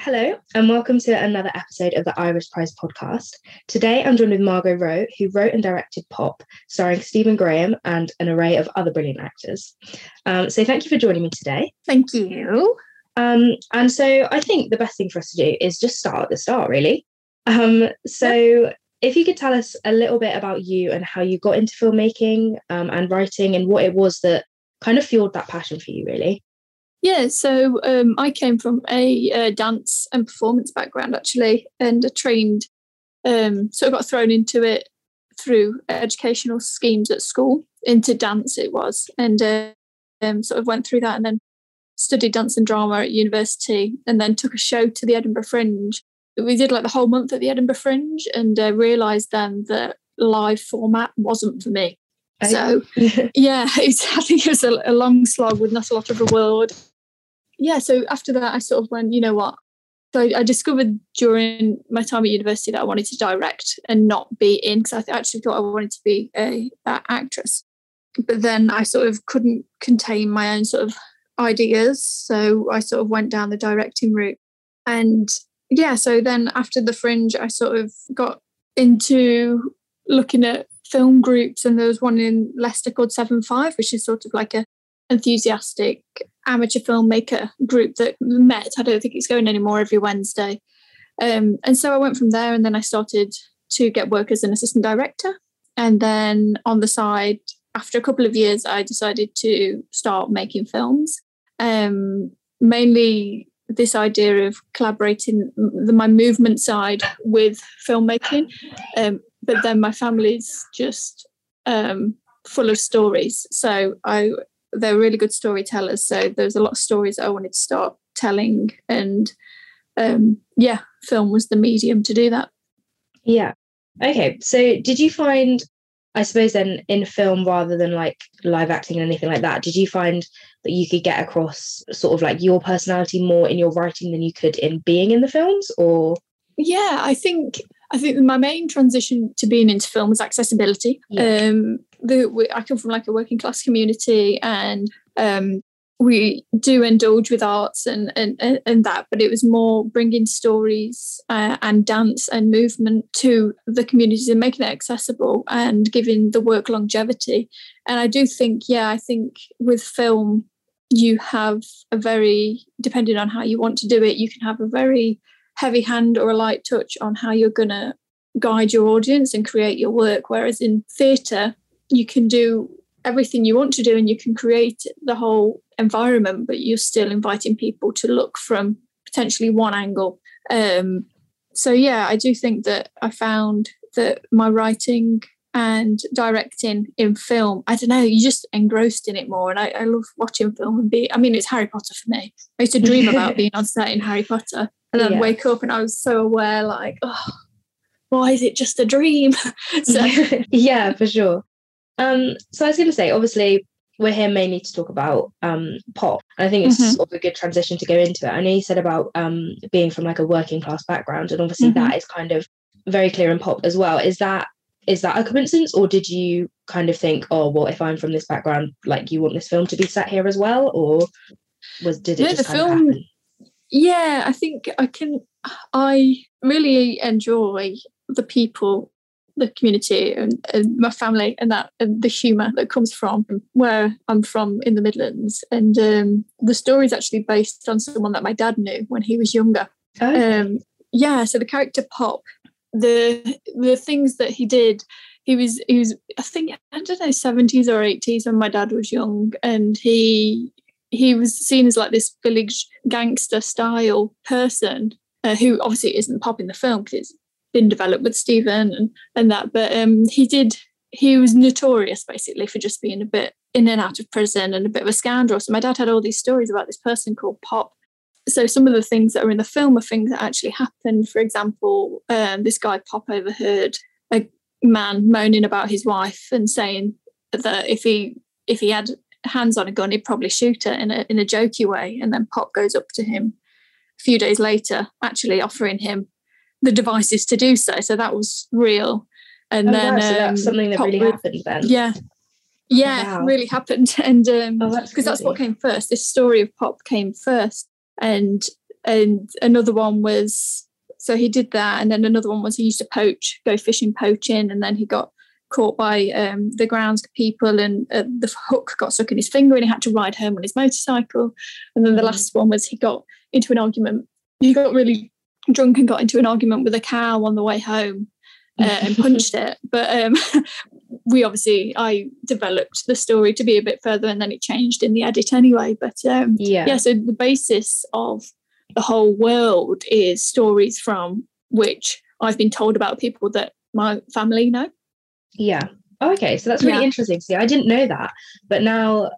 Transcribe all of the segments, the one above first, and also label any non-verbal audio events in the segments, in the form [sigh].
Hello and welcome to another episode of the Iris Prize podcast. Today I'm joined with Margo Roe, who wrote and directed Pop, starring Stephen Graham and an array of other brilliant actors. Um, so, thank you for joining me today. Thank you. Um, and so, I think the best thing for us to do is just start at the start, really. Um, so, if you could tell us a little bit about you and how you got into filmmaking um, and writing and what it was that kind of fueled that passion for you, really. Yeah, so um, I came from a, a, dance and performance background actually, and I trained, um, sort of got thrown into it through educational schemes at school into dance. It was, and uh, um, sort of went through that, and then studied dance and drama at university, and then took a show to the Edinburgh Fringe. We did like the whole month at the Edinburgh Fringe, and uh, realised then that live format wasn't for me. So yeah, it's, I think it was a, a, long slog with not a lot of reward. Yeah, so after that, I sort of went, you know what? So I, I discovered during my time at university that I wanted to direct and not be in because I th- actually thought I wanted to be a, actress. But then I sort of couldn't contain my own sort of ideas, so I sort of went down the directing route. And yeah, so then after the fringe, I sort of got into looking at film groups, and there was one in Leicester called Seven Five, which is sort of like a enthusiastic amateur filmmaker group that met. I don't think it's going anymore every Wednesday. Um, and so I went from there, and then I started to get work as an assistant director. And then on the side, after a couple of years, I decided to start making films. Um, mainly this idea of collaborating the, my movement side with filmmaking. Um, but then my family's just um, full of stories. So I they're really good storytellers. So there's a lot of stories I wanted to start telling, and um, yeah, film was the medium to do that. Yeah. Okay. So did you find, I suppose, then in film rather than like live acting and anything like that, did you find that you could get across sort of like your personality more in your writing than you could in being in the films, or? Yeah, I think I think my main transition to being into film was accessibility. Yeah. Um, the, I come from like a working class community, and um, we do indulge with arts and, and and that, but it was more bringing stories uh, and dance and movement to the communities and making it accessible and giving the work longevity. And I do think, yeah, I think with film, you have a very depending on how you want to do it, you can have a very heavy hand or a light touch on how you're going to guide your audience and create your work. Whereas in theatre, you can do everything you want to do and you can create the whole environment, but you're still inviting people to look from potentially one angle. Um, so, yeah, I do think that I found that my writing and directing in film, I don't know, you just engrossed in it more. And I, I love watching film and be, I mean, it's Harry Potter for me. I used to dream [laughs] about being on set in Harry Potter and then yeah. wake up and I was so aware, like, oh, why is it just a dream? [laughs] so [laughs] yeah, for sure. Um, so I was going to say, obviously, we're here mainly to talk about um, pop. And I think it's mm-hmm. sort of a good transition to go into it. I know you said about um, being from like a working class background, and obviously mm-hmm. that is kind of very clear in pop as well. Is that is that a coincidence, or did you kind of think, oh, well, if I'm from this background, like you want this film to be set here as well, or was did it no, just the film? Yeah, I think I can. I really enjoy the people, the community, and, and my family, and that and the humour that comes from where I'm from in the Midlands. And um, the story is actually based on someone that my dad knew when he was younger. Oh. Um, yeah, so the character Pop, the the things that he did he was he was I think I don't know 70s or 80s when my dad was young and he he was seen as like this village gangster style person uh, who obviously isn't pop in the film because it's been developed with Stephen and, and that. But um, he did, he was notorious basically for just being a bit in and out of prison and a bit of a scoundrel. So my dad had all these stories about this person called Pop. So some of the things that are in the film are things that actually happened. For example, um, this guy Pop overheard a man moaning about his wife and saying that if he if he had hands on a gun, he'd probably shoot her in a in a jokey way. And then Pop goes up to him a few days later, actually offering him the devices to do so. So that was real. And oh, then wow, so that's um, something that really happened then. Yeah. Yeah, wow. really happened. [laughs] And um because oh, that's, that's what came first. This story of Pop came first. And and another one was so he did that, and then another one was he used to poach, go fishing, poaching, and then he got caught by um, the grounds people, and uh, the hook got stuck in his finger, and he had to ride home on his motorcycle. And then the mm. last one was he got into an argument. He got really drunk and got into an argument with a cow on the way home. Uh, and punched it. [laughs] But um, [laughs] we obviously, I developed the story to be a bit further, and then it changed in the edit anyway. But um, yeah, yeah. So the basis of the whole world is stories from which I've been told about people that my family know. Yeah. Oh, okay. So that's really yeah. interesting. See, I didn't know that, but now,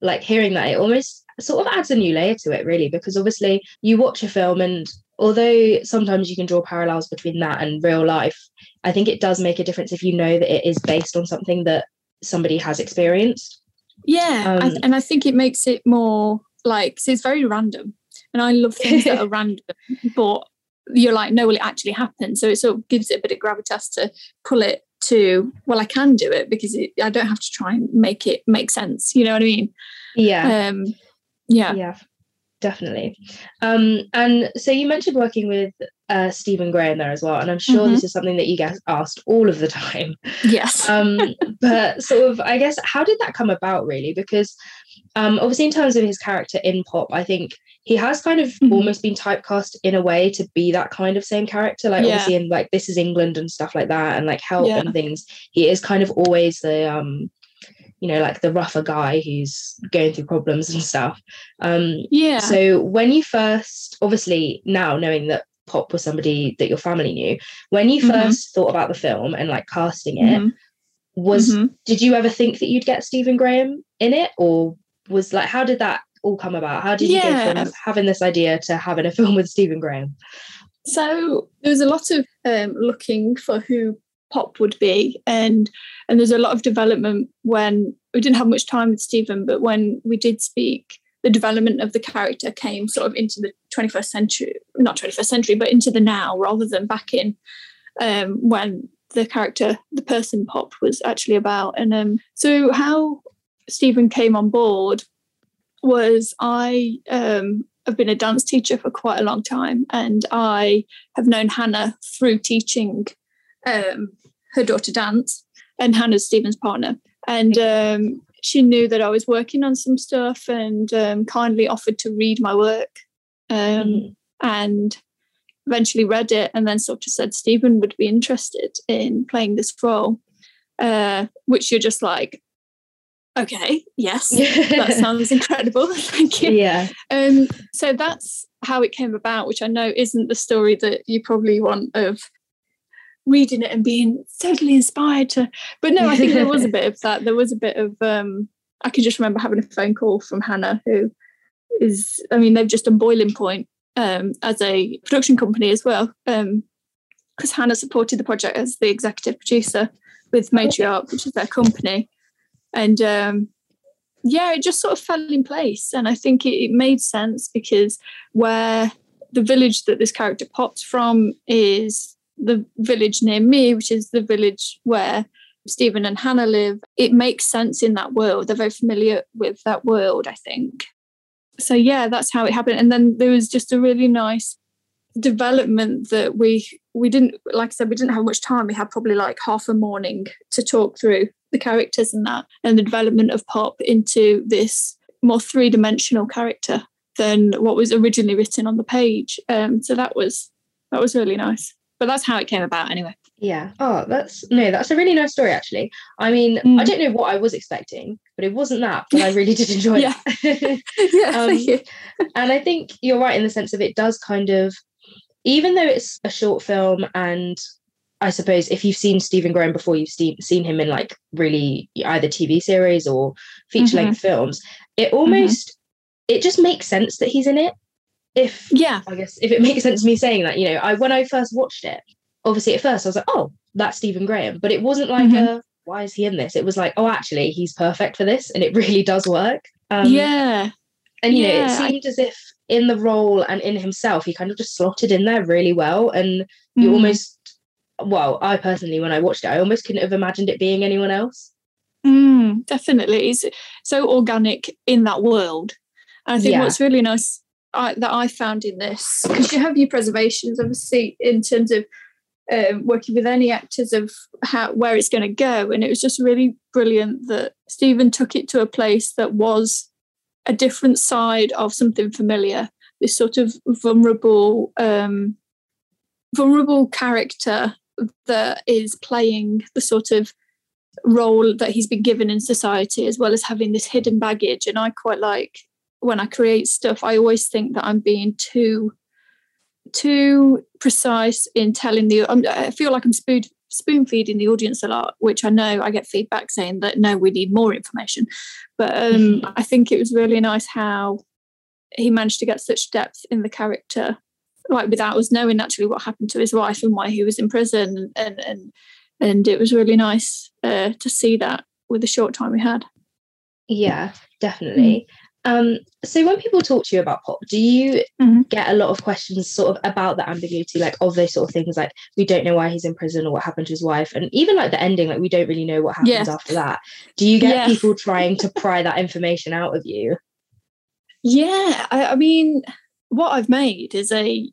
like hearing that, it almost sort of adds a new layer to it, really, because obviously you watch a film, and although sometimes you can draw parallels between that and real life, I think it does make a difference if you know that it is based on something that somebody has experienced. Yeah, um, I, and I think it makes it more like so it's very random and I love things that [laughs] are random, but you're like, no, well, it actually happened. So it sort of gives it a bit of gravitas to pull it to, well, I can do it because it, I don't have to try and make it make sense. You know what I mean? Yeah. Um, yeah. Yeah, definitely. Um, and so you mentioned working with uh, Stephen in there as well, and I'm sure mm-hmm. this is something that you get asked all of the time. Yes. [laughs] um, but sort of, I guess, how did that come about, really? Because um, obviously, in terms of his character in pop, I think he has kind of mm-hmm. almost been typecast in a way to be that kind of same character. Like yeah. obviously in like This Is England and stuff like that, and like Help yeah. and things. He is kind of always the um, you know, like the rougher guy who's going through problems and stuff. Um, yeah. So when you first, obviously now knowing that Pop was somebody that your family knew, when you 1st mm-hmm. thought about the film and like casting it, mm-hmm. was mm-hmm. did you ever think that you'd get Stephen Graham in it, or was like how did that all come about? How did you yeah. go from having this idea to having a [laughs] film with Stephen Graham? So there was a lot of um, looking for who Pop would be, and and there's a lot of development when we didn't have much time with Stephen, but when we did speak, the development of the character came sort of into the 21st century, not 21st century, but into the now rather than back in um, when the character, the person Pop was actually about. And um, so how Stephen came on board was I um, have been a dance teacher for quite a long time, and I have known Hannah through teaching um, her daughter dance, and Hannah's Stephen's partner. And um, she knew that I was working on some stuff and um, kindly offered to read my work. Mm. And eventually read it and then sort of said Stephen would be interested in playing this role, uh, which you're just like, okay, yes, [laughs] that sounds incredible. [laughs] Thank you. Yeah. Um, so that's how it came about, which I know isn't the story that you probably want of reading it and being totally inspired to. But no, I think there was a [laughs] bit of that. There was a bit of, um, I can just remember having a phone call from Hannah, who is, I mean, they've just done Boiling Point um, as a production company as well. um Because Hannah supported the project as the executive producer with Matriarch, which is their company and um, yeah, it just sort of fell in place. And I think it, it made sense because where the village that this character pops from is the village near me, which is the village where Stephen and Hannah live. It makes sense in that world. They're very familiar with that world, I think. So yeah, that's how it happened. And then there was just a really nice development that we we didn't like I said, we didn't have much time. We had probably like half a morning to talk through the characters and that and the development of Pop into this more three dimensional character than what was originally written on the page. Um, so that was that was really nice. But that's how it came about anyway. Yeah. Oh, that's no, that's a really nice story actually. I mean, mm. I don't know what I was expecting, but it wasn't that, but I [laughs] really did enjoy yeah. it. [laughs] [laughs] yeah. um, and I think you're right in the sense of it does kind of even though it's a short film and I suppose if you've seen Stephen Graham before, you've seen seen him in like really either TV series or feature length mm-hmm. films. It mm-hmm. almost mm-hmm. it just makes sense that he's in it. If yeah, I guess if it [laughs] makes sense to me saying that, you know, I when I first watched it, obviously at first I was like, oh, that's Stephen Graham, but it wasn't like mm-hmm. a why is he in this? It was like, oh, actually, he's perfect for this, and it [laughs] really does work. Um, yeah, and you yeah, know, it seemed I... as if in the role and in himself, he kind of just slotted in there really well, and you mm. almost well, I personally, when I watched it, I almost couldn't have imagined it being anyone else. Mm, definitely. It's so organic in that world. And I think yeah. what's really nice I, that I found in this because you have your preservations, obviously, in terms of um, working with any actors of how where it's going to go, and it was just really brilliant that Stephen took it to a place that was a different side of something familiar. This sort of vulnerable, um, vulnerable character that is playing the sort of role that he's been given in society, as well as having this hidden baggage. And I quite like when I create stuff, I always think that I'm being too too precise in telling the. I feel like I'm spoon spoon feeding the audience a lot, which I know I get feedback saying that no, we need more information. But um, mm-hmm. I think it was really nice how he managed to get such depth in the character, like without us knowing actually what happened to his wife and why he was in prison, and and and it was really nice uh, to see that with the short time we had. Yeah, definitely. Mm. Um, so when people talk to you about pop, do you mm-hmm. get a lot of questions sort of about the ambiguity, like of those sort of things, like we don't know why he's in prison or what happened to his wife, and even like the ending, like we don't really know what happens yeah. after that. Do you get yeah. people trying to pry that information out of you? Yeah, I, I mean, what I've made is a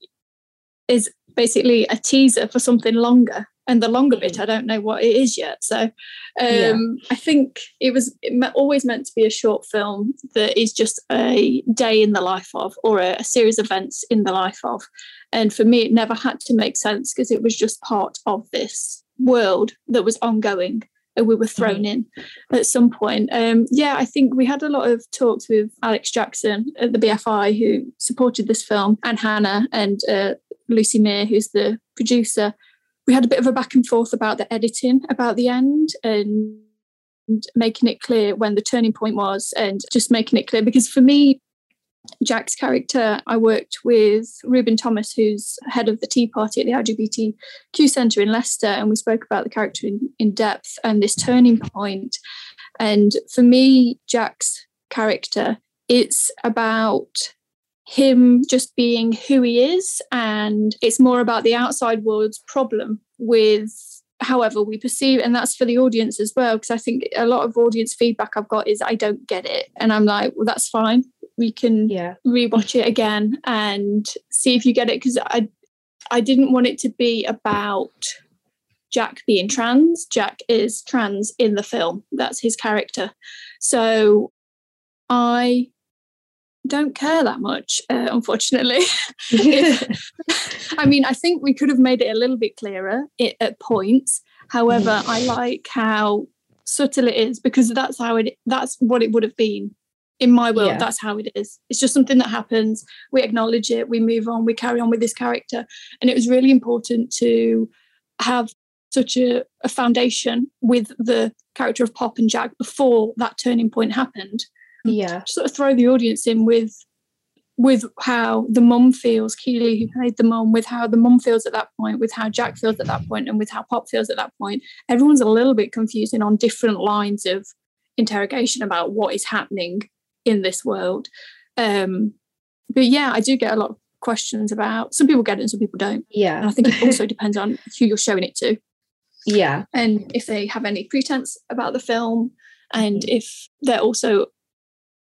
is basically a teaser for something longer and the longer bit i don't know what it is yet so um, yeah. i think it was always meant to be a short film that is just a day in the life of or a, a series of events in the life of and for me it never had to make sense because it was just part of this world that was ongoing and we were thrown mm-hmm. in at some point. Um, yeah, I think we had a lot of talks with Alex Jackson at the BFI who supported this film, and Hannah and uh, Lucy Meir, who's the producer, we had a bit of a back and forth about the editing about the end and making it clear when the turning point was and just making it clear because for me Jack's character, I worked with Reuben Thomas, who's head of the Tea Party at the LGBTQ Centre in Leicester, and we spoke about the character in, in depth and this turning point. And for me, Jack's character, it's about him just being who he is and it's more about the outside world's problem with however we perceive and that's for the audience as well because i think a lot of audience feedback i've got is i don't get it and i'm like well that's fine. We can yeah. rewatch it again and see if you get it because i i didn't want it to be about jack being trans. Jack is trans in the film. That's his character. So i don't care that much, uh, unfortunately. [laughs] [laughs] I mean, I think we could have made it a little bit clearer at points. However, I like how subtle it is because that's how it that's what it would have been. In my world yeah. that's how it is. It's just something that happens. We acknowledge it. We move on. We carry on with this character. And it was really important to have such a, a foundation with the character of pop and jack before that turning point happened yeah. sort of throw the audience in with with how the mum feels keeley who played the mum with how the mum feels at that point with how jack feels at that point and with how pop feels at that point everyone's a little bit confusing on different lines of interrogation about what is happening in this world. Um but yeah i do get a lot of questions about some people get it and some people don't. Yeah. And i think it also [laughs] depends on who you're showing it to. Yeah. And if they have any pretense about the film and if they're also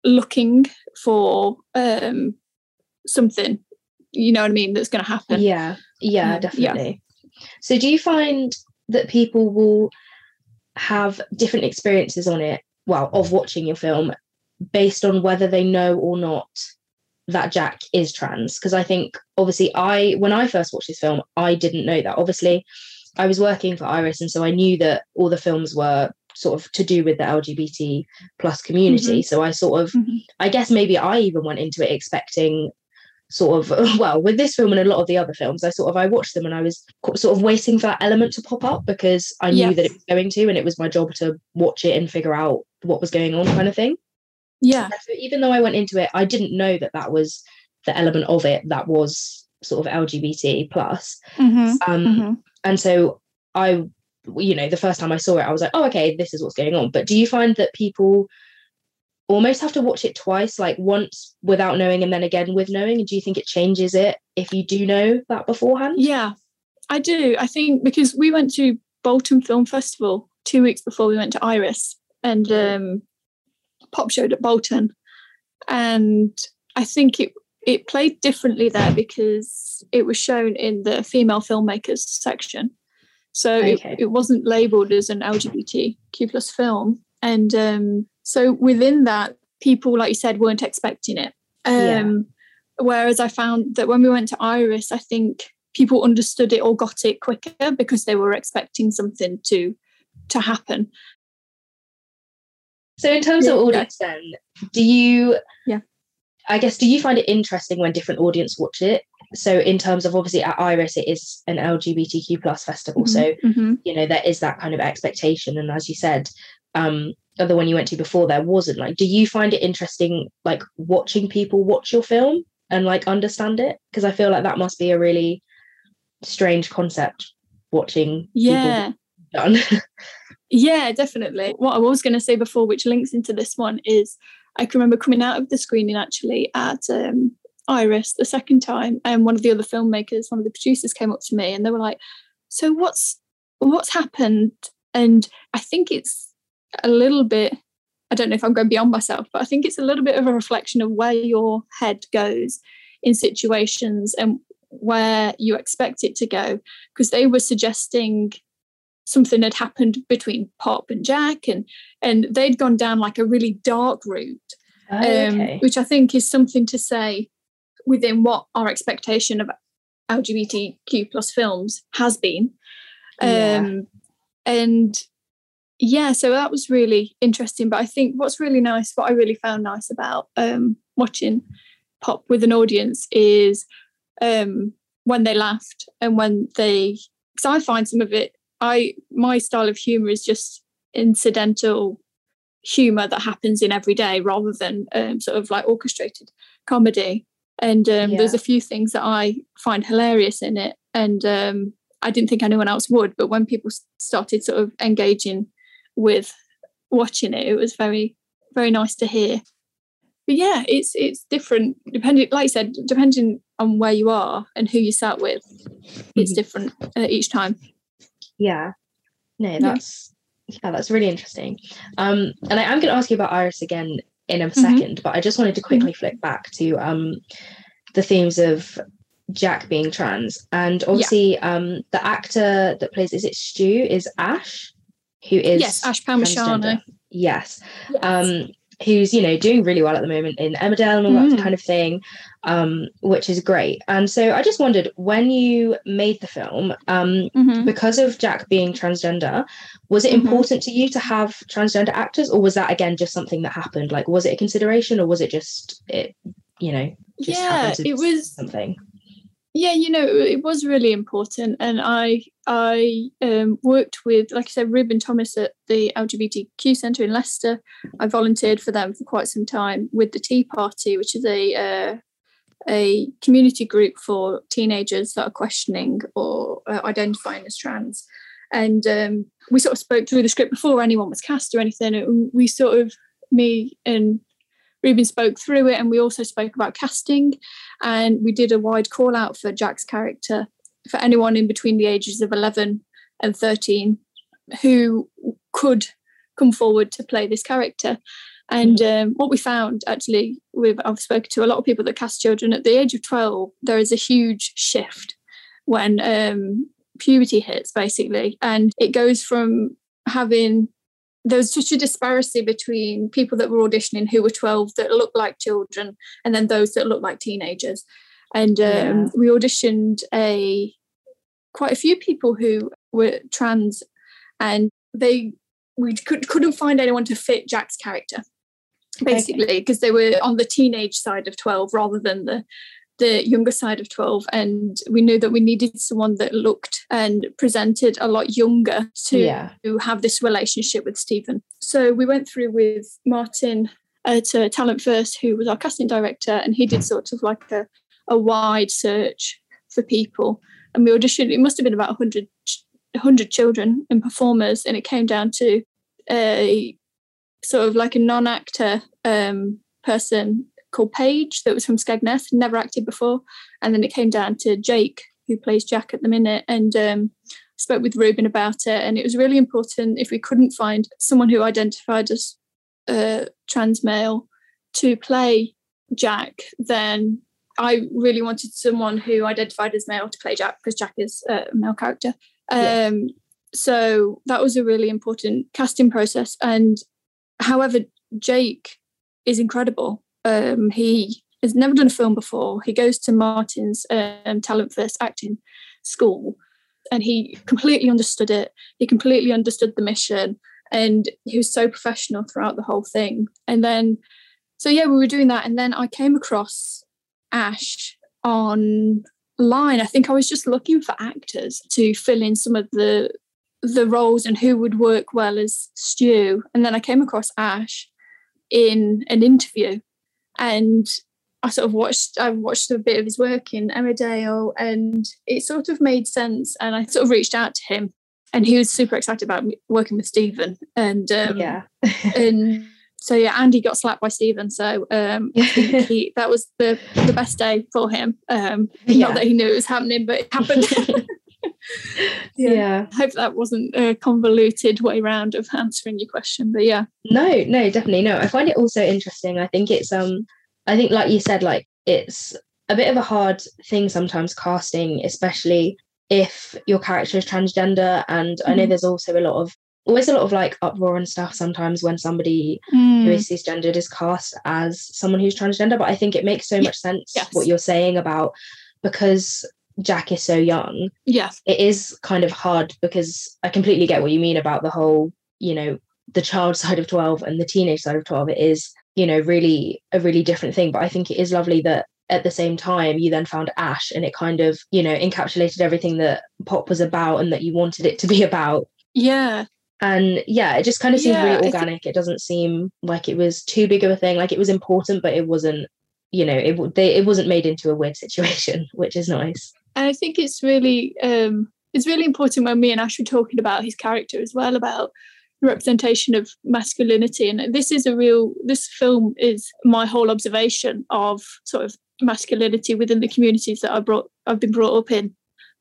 looking for um, something you know what i mean that's going to happen. Yeah. Yeah um, definitely. Yeah. so do you find that people will have different experiences on it well of watching your film based on whether they know or not that jack is trans? Because i think obviously i when i first watched this film i didn't know that. Obviously i was working for iris and so i knew that all the films were sort of to do with the LGBT plus community. Mm-hmm. So I sort of, mm-hmm. I guess maybe I even went into it expecting sort of [laughs] well with this film and a lot of the other films i sort of i watched them and i was sort of waiting for that element to pop up because i knew that it was going to and it was my job to watch it and figure out what was going on kind of thing yeah so even though i went into it i didn't know that that was the element of it that was sort of lgbt plus mm-hmm. Um, mm-hmm. and so i you know the first time i saw it i was like oh okay this is what's going on. But do you find that people almost have to watch it twice like once without knowing and then again with knowing? And do you think it changes it if you do know that beforehand? Yeah i do. I think because we went to bolton film festival two weeks before we went to iris and um, pop showed at bolton. And i think it it played differently there because it was shown in the female filmmakers section. So okay. it, it, wasn't labeled as an LGBTQ plus film. And um, so within that, people, like you said, weren't expecting it. Um, yeah. Whereas I found that when we went to Iris, I think people understood it or got it quicker because they were expecting something to to happen. So in terms yeah, of audience yeah. then, do you yeah I guess do you find it interesting when different audience watch it? So in terms of obviously at Iris it is an LGBTQ plus festival. Mm-hmm. So mm-hmm. you know there is that kind of expectation. And as you said, um the one you went to before there wasn't like do you find it interesting like watching people watch your film and like understand it? Because I feel like that must be a really strange concept watching yeah done. [laughs] yeah, definitely. What I was going to say before, which links into this one, is I can remember coming out of the screening actually at um, Iris the second time, and one of the other filmmakers, one of the producers, came up to me and they were like, "So what's what's happened?" And I think it's a little bit. I don't know if I'm going beyond myself, but I think it's a little bit of a reflection of where your head goes in situations and where you expect it to go. Because they were suggesting something had happened between Pop and Jack, and and they'd gone down like a really dark route, oh, um, which I think is something to say within what our expectation of LGBTQ plus films has been. Yeah. Um, and yeah, so that was really interesting. But I think what's really nice, what I really found nice about um, watching Pop with an audience is um, when they laughed and when they, because I find some of it I my style of humor is just incidental humor that happens in every day rather than um, sort of like orchestrated comedy. And um, yeah. there's a few things that I find hilarious in it, and um, I didn't think anyone else would. But when people started sort of engaging with watching it, it was very very nice to hear. But yeah, it's it's different depending, like I said, depending on where you are and who you sat with, it's mm-hmm. different uh, each time yeah no that's yeah, yeah that's really interesting um and i am going to ask you about iris again in a mm-hmm. second but i just wanted to quickly mm-hmm. flick back to um the themes of jack being trans and obviously yeah. um the actor that plays is it stu is ash who is yes ash Palmisciano yes. yes um who's you know doing really well at the moment in Emmerdale and all mm. that kind of thing, um, which is great. And so I just wondered when you made the film, um, mm-hmm. because of Jack being transgender, was it mm-hmm. important to you to have transgender actors, or was that again just something that happened? Like, was it a consideration, or was it just it, you know, yeah, it was something yeah you know it was really important and i i um, worked with like i said ruben thomas at the lgbtq centre in leicester. I volunteered for them for quite some time with the tea party which is a uh, a community group for teenagers that are questioning or uh, identifying as trans. And um, we sort of spoke through the script before anyone was cast or anything we sort of me and Ruben spoke through it, and we also spoke about casting. And we did a wide call out for Jack's character for anyone in between the ages of 11 and 13 who could come forward to play this character. And mm-hmm. um, what we found actually, we've, I've spoken to a lot of people that cast children at the age of 12, there is a huge shift when um, puberty hits, basically. And it goes from having there was such a disparity between people that were auditioning who were 12 that looked like children and then those that looked like teenagers and um, yeah. we auditioned a quite a few people who were trans and they we could, couldn't find anyone to fit jack's character basically because okay. they were on the teenage side of 12 rather than the the younger side of 12 and we knew that we needed someone that looked and presented a lot younger to yeah. have this relationship with Stephen. So we went through with Martin at uh, Talent First, who was our casting director, and he did sort of like a, a wide search for people. And we auditioned, it must have been about 100, 100 children and performers, and it came down to a sort of like a non actor um, person called Paige that was from Skegness, never acted before. And then it came down to Jake, who plays Jack at the minute, and um, spoke with Ruben about it. And it was really important if we couldn't find someone who identified as uh, trans male to play Jack, then I really wanted someone who identified as male to play Jack because Jack is a male character. Um, yeah. So that was a really important casting process. And however, Jake is incredible. Um, he has never done a film before. He goes to Martin's um, Talent First acting school and he completely understood it. He completely understood the mission and he was so professional throughout the whole thing. And then, so yeah, we were doing that. And then I came across Ash online. I think I was just looking for actors to fill in some of the the roles and who would work well as Stu. And then I came across Ash in an interview and I sort of watched I watched a bit of his work in Emmerdale and it sort of made sense and I sort of reached out to him and he was super excited about working with Stephen and um, yeah and [laughs] so yeah Andy got slapped by Stephen so um, [laughs] he, that was the the best day for him um, yeah. not that he knew it was happening but it happened [laughs] yeah. yeah. I hope that wasn't a convoluted way round of answering your question but yeah no no definitely no I find it also interesting I think it's um I think, like you said, like it's a bit of a hard thing sometimes casting, especially if your character is transgender. And mm-hmm. I know mm-hmm. there's also a lot of always a lot of like uproar and stuff sometimes when somebody mm. who is cisgendered is cast as someone who's transgender. But I think it makes so much sense yes. what you're saying about because Jack is so young. yes, It is kind of hard because I completely get what you mean about the whole, you know, the child [laughs] side of 12 and the teenage side of 12. It is you know really a really different thing. But i think it is lovely that at the same time you then found ash and it kind of you know encapsulated everything that pop was about and that you wanted it to be [laughs] about. Yeah. And yeah it just kind of seems yeah, really organic. It doesn't seem like it was too big of a thing. Like it was important but it wasn't you know it they, it wasn't made into a weird [laughs] situation which is nice and i think it's really um it's really important when me and ash were talking about his character as well about representation of masculinity. And this is a real this film is my whole observation of sort of masculinity within the communities that I brought I've been brought up in.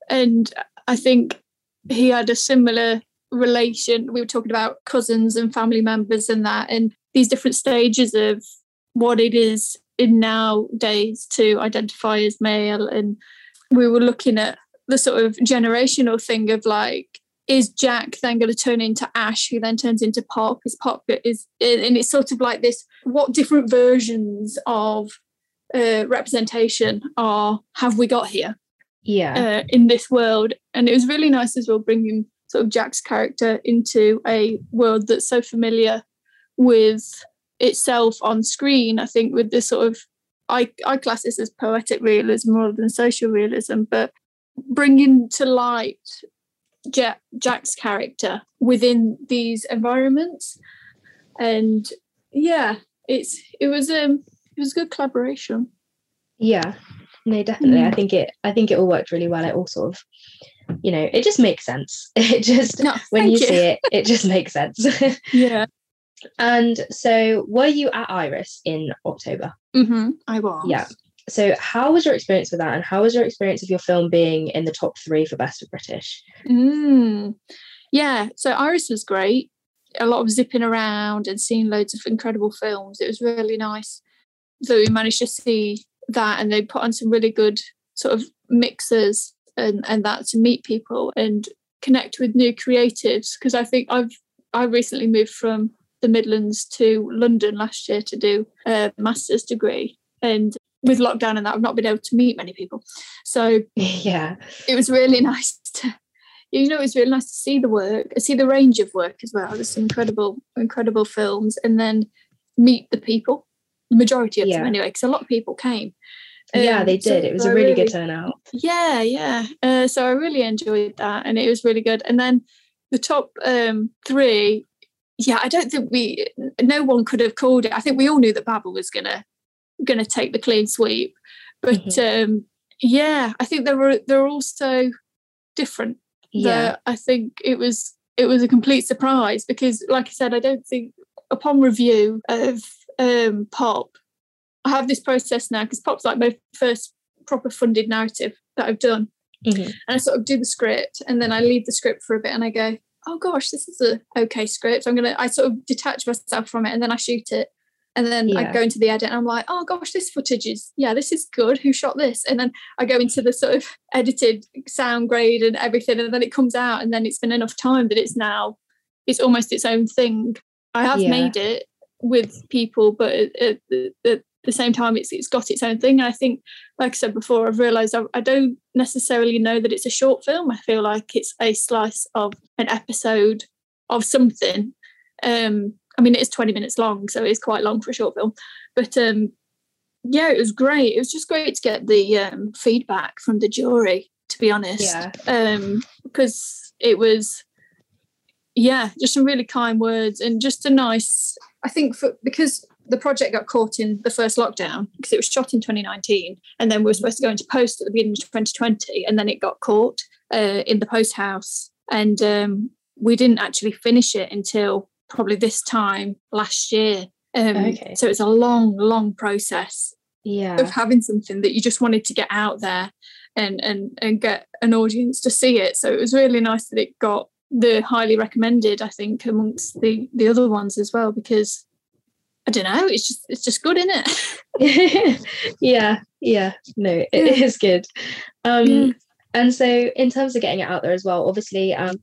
And I think he had a similar relation. We were talking about cousins and family members and that and these different stages of what it is in nowadays to identify as male and we were looking at the sort of generational thing of like is Jack then going to turn into Ash, who then turns into Pop? Is Pop is, and it's sort of like this: what different versions of uh, representation are have we got here? Yeah, uh, in this world, and it was really nice as well bringing sort of Jack's character into a world that's so familiar with itself on screen. I think with this sort of I I class this as poetic realism rather than social realism, but bringing to light Jack, Jack's character within these environments, and yeah, it's it was um it was good collaboration. Yeah, no, definitely. Mm. I think it I think it all worked really well. It all sort of, you know, it just makes sense. [laughs] It just no, when you, you see it, it just makes sense. [laughs] yeah. And so, were you at Iris in October? Mm-hmm, I was. Yeah. So, how was your experience with that, and how was your experience of your film being in the top three for Best of British? Mm. Yeah, so Iris was great. A lot of zipping around and seeing loads of incredible films. It was really nice. that we managed to see that, and they put on some really good sort of mixers and and that to meet people and connect with new creatives. Because I think I've I recently moved from the Midlands to London last year to do a master's degree, and with lockdown and that I've not been able to meet many people. So [laughs] yeah, it was really nice to you know, it was really nice to see the work, see the range of work as well. There's some incredible, incredible films, and then meet the people, the majority of yeah. them anyway, because a lot of people came. Um, yeah, they did. So it was a really, really, good turnout. Yeah, yeah. Uh, so I really enjoyed that, and it was really good. And then the top um, three, yeah, I don't think we, no one could have called it. I think we all knew that Babel was gonna going to take the clean sweep. But mm-hmm. um, yeah, I think they were they're also different. Yeah, I think it was it was a complete surprise because, like I said, I don't think upon review of um, Pop, I have this process now because Pop's like my first proper funded narrative that I've done. Mm-hmm. And I sort of do the script and then I leave the script for a bit and I go, oh gosh, this is a okay script. I'm gonna I sort of detach myself from it and then I shoot it And then Yeah. I go into the edit and I'm like, oh gosh, this footage is, yeah, this is good. Who shot this? And then I go into the sort of edited sound grade and everything. And then it comes out and then it's been enough time that it's now, it's almost its own thing. I have Yeah. made it with people, but at, at, at the same time, it's, it's got its own thing. And I think, like I said before, I've realised I, I don't necessarily know that it's a short film. I feel like it's a slice of an episode of something. Um, I mean, it is 20 minutes long, so it is quite long for a short film. But um, yeah, it was great. It was just great to get the um, feedback from the jury, to be honest. Yeah. Um, because it was, yeah, just some really kind words and just a nice, I think, for because the project got caught in the first lockdown because it was shot in 2019 and then we were supposed to go into post at the beginning of 2020 and then it got caught uh, in the post house and um, we didn't actually finish it until probably this time last year. Um, Okay. So it's a long, long process Yeah. of having something that you just wanted to get out there and and and get an audience to see it. So it was really nice that it got the highly recommended. I think amongst the the other ones as well because I don't know. It's just it's just good, isn't it? [laughs] yeah. Yeah. No, it Yeah. is good. Um, Yeah. And so, in terms of getting it out there as well, obviously, um,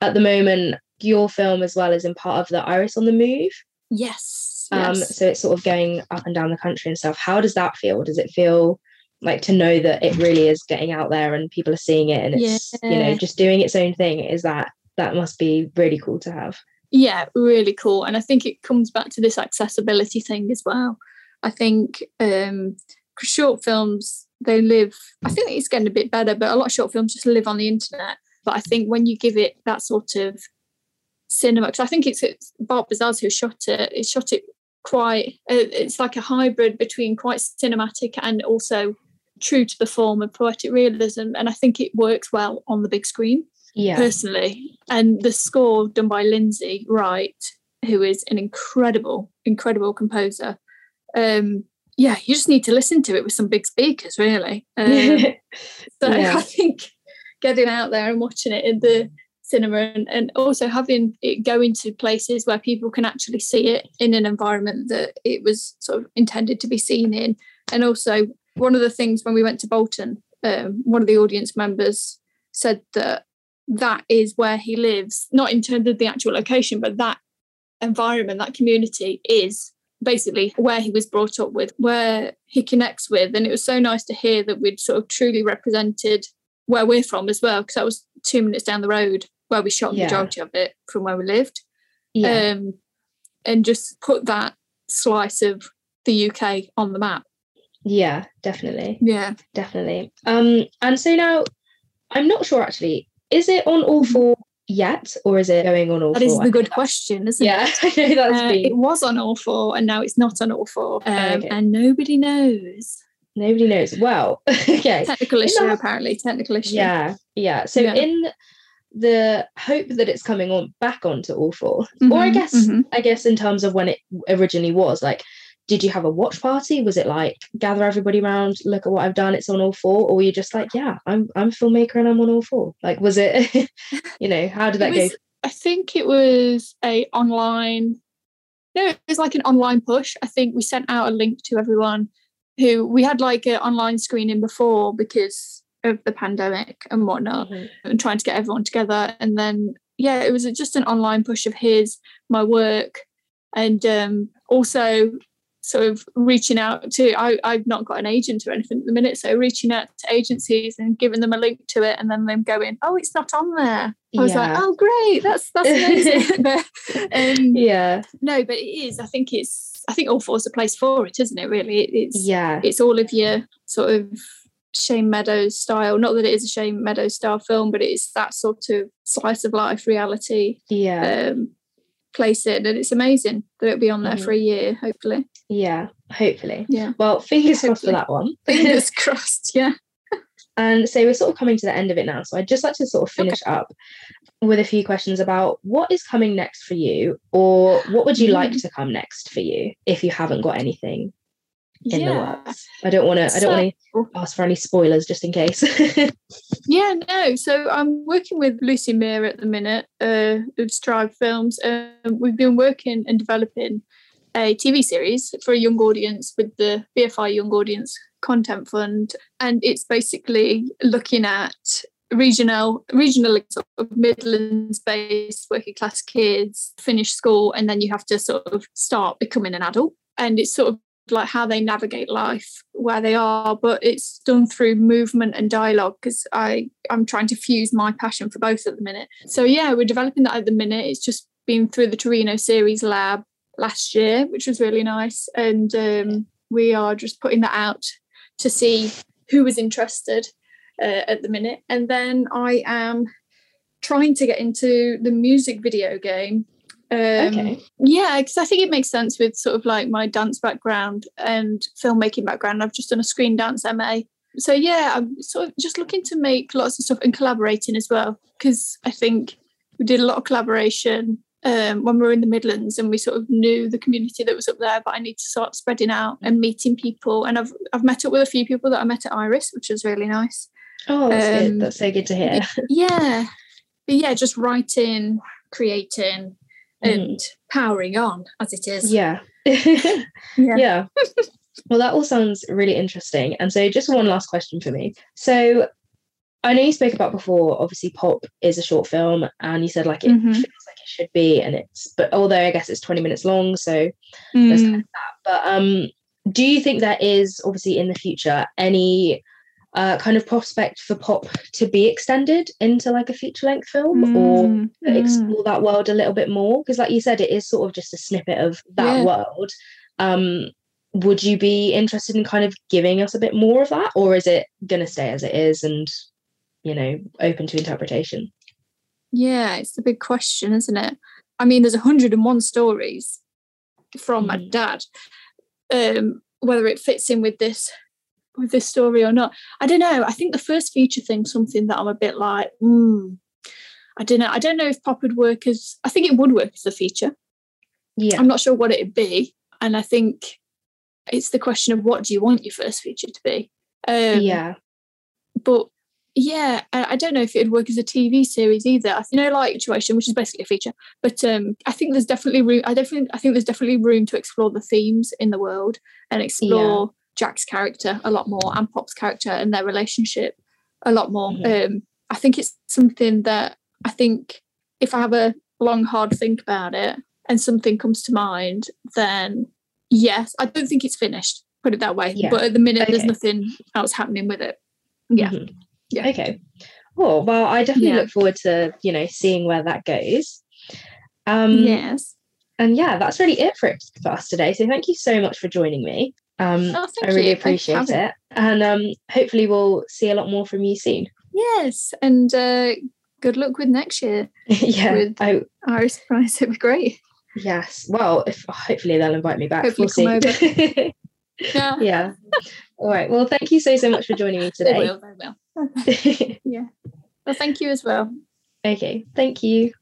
at the moment, your film as well is in part of the Iris on the Move. Yes. Um, yes. So it's sort of going up and down the country and stuff. How does that feel? Does it feel like to know that it really is getting out there and people are seeing it and it's you know just doing its own thing? Is that that must be really cool to have? Yeah really cool and i think it comes back to this accessibility thing as well. I think um short films they live i think it's getting a bit better but a lot of short films just live on the internet. But i think when you give it that sort of cinema because i think it's, it's bob Bazaz who shot it it shot it quite uh, it's like a hybrid between quite cinematic and also true to the form of poetic realism and i think it works well on the big screen Yeah. personally. And the score done by Lindsay Wright, who is an incredible, incredible composer. Um, yeah, you just need to listen to it with some big speakers, really. Um, [laughs] so Yeah. [laughs] I think getting out there and watching it in the cinema and, and also having it go into places where people can actually see it in an environment that it was sort of intended to be seen in. And also, one of the things when we went to Bolton, um, one of the audience members said that that is where he lives, not in terms of the actual location, but that environment, that community is basically where he was brought up with, where he connects with. And it was so nice to hear that we'd sort of truly represented where we're from as well, because that was two minutes down the road where we shot the Yeah. majority of it from where we lived. yeah. Um, and just put that slice of the UK on the map. Yeah, definitely. Yeah. Definitely. Um, and so now I'm not sure actually, is it on all four yet or is it going on all Mm-hmm. That is four? I the good question, isn't Yeah, [laughs] it? I know that's Uh, it was on all four and now it's not on all four. Um, Okay. And nobody knows. nobody knows. Well, [laughs] okay. Technical issue, that- apparently. Technical issue. Yeah, yeah. So Yeah. in the hope that it's coming on back onto all 4 or I Mhm, guess mhm. I guess in terms of when it originally was, like, did you have a watch party? Was it like gather everybody around, look at what I've done, it's on all four, or were you just like, yeah, I'm I'm a filmmaker and I'm on all four? Like, was it, [laughs] you know, how did that It go? I think it was a online. No, it was like an online push. I think we sent out a link to everyone who we had like an online screening before because of the pandemic and whatnot, Mhm. and trying to get everyone together. And then yeah, it was just an online push of his, my work, and um, also sort of reaching out to I, I've not got an agent or anything at the minute, so reaching out to agencies and giving them a link to it and then them going, Oh, it's not on there. I was like, Oh great, that's that's amazing. [laughs] but um Yeah, no, but it is, I think it's I think all four's a place for it, isn't it, really? It, it's yeah, it's all of your sort of Shane Meadows style. Not that it is a Shane Meadows style film, but it's that sort of slice of life reality yeah, um place in and it's amazing that it'll be on there Mhm. for a year, hopefully. Yeah. Hopefully. Yeah. Well, fingers crossed for that one. [laughs] Fingers crossed. Yeah. And so we're sort of coming to the end of it now. So I'd just like to sort of finish up with a few questions about what is coming next for you, or what would you like Mm. to come next for you if you haven't got anything in the works. I don't want to. I don't want to ask for any spoilers just in case. [laughs] Yeah, no. So I'm working with Lucy Meir at the minute uh, of Strive Films. Um, we've been working and developing a TV series for a young audience with the BFI Young Audience Content Fund, and it's basically looking at regional regional sort of Midlands based working class kids finish school and then you have to sort of start becoming an adult. And it's sort of like how they navigate life where they are but it's done through movement and dialogue because i i'm trying to fuse my passion for both at the minute. So yeah we're developing that at the minute. It's just been through the Torino series lab last year which was really nice and um, we are just putting that out to see who was interested uh, at the minute and then i am trying to get into the music video game um, okay. Yeah, because I think it makes sense with sort of like my dance background and filmmaking background. I've just done a screen dance MA. So yeah, I'm sort of just looking to make lots of stuff and collaborating as well because I think we did a lot of collaboration um, when we were in the Midlands and we sort of knew the community that was up there. But I need to start spreading out and meeting people. And I've I've met up with a few people that I met at Iris, which was really nice. Oh, that's um, good. That's so good to hear. Yeah, but yeah, just writing, creating, and mm. powering on as it is. Yeah. [laughs] yeah. yeah. well, that all sounds really interesting. And so, just one last question for me. So, I know you spoke about before, obviously, Pop is a short film, and you said like it mm-hmm. feels like it should be, and it's, but although I guess it's 20 minutes long, so mm. there's kind of that. But um, do you think there is obviously in the future any uh, kind of prospect for pop to be extended into like a feature length film mm, or mm. explore that world a little bit more because like you said it is sort of just a snippet of that yeah. world um would you be interested in kind of giving us a bit more of that or is it going to stay as it is and you know open to interpretation yeah it's the big question isn't it i mean there's 101 stories from mm. my dad um whether it fits in with this with this story or not. I don't know. I think the first feature thing something that I'm a bit like, hmm. I don't know. I don't know if pop would work as I think it would work as a feature. Yeah. I'm not sure what it'd be. And I think it's the question of what do you want your first feature to be? Um, yeah. But yeah, I, don't know if it'd work as a TV series either. I you know like situation, which is basically a feature. But um, I think there's definitely room. I definitely I think there's definitely room to explore the themes in the world and explore Jack's character a lot more and Pop's character and their relationship a lot more. Mm-hmm. Um, I think it's something that I think if I have a long, hard think about it and something comes to mind, then yes, I don't think it's finished, put it that way. Yeah. But at the minute, okay. there's nothing else happening with it. Yeah. Mm-hmm. Yeah. Okay. Oh, well, I definitely yeah. look forward to, you know, seeing where that goes. Um, yes. And yeah, that's really it for, for us today. So thank you so much for joining me. Um, oh, I really you. appreciate it. And um, hopefully, we'll see a lot more from you soon. Yes. And uh, good luck with next year. [laughs] yeah. With I, our surprise. [laughs] It'd be great. Yes. Well, if hopefully they'll invite me back. Hopefully we'll see. [laughs] yeah. yeah. All right. Well, thank you so, so much for joining me [laughs] today. They will. They [laughs] will. yeah. Well, thank you as well. Okay. Thank you.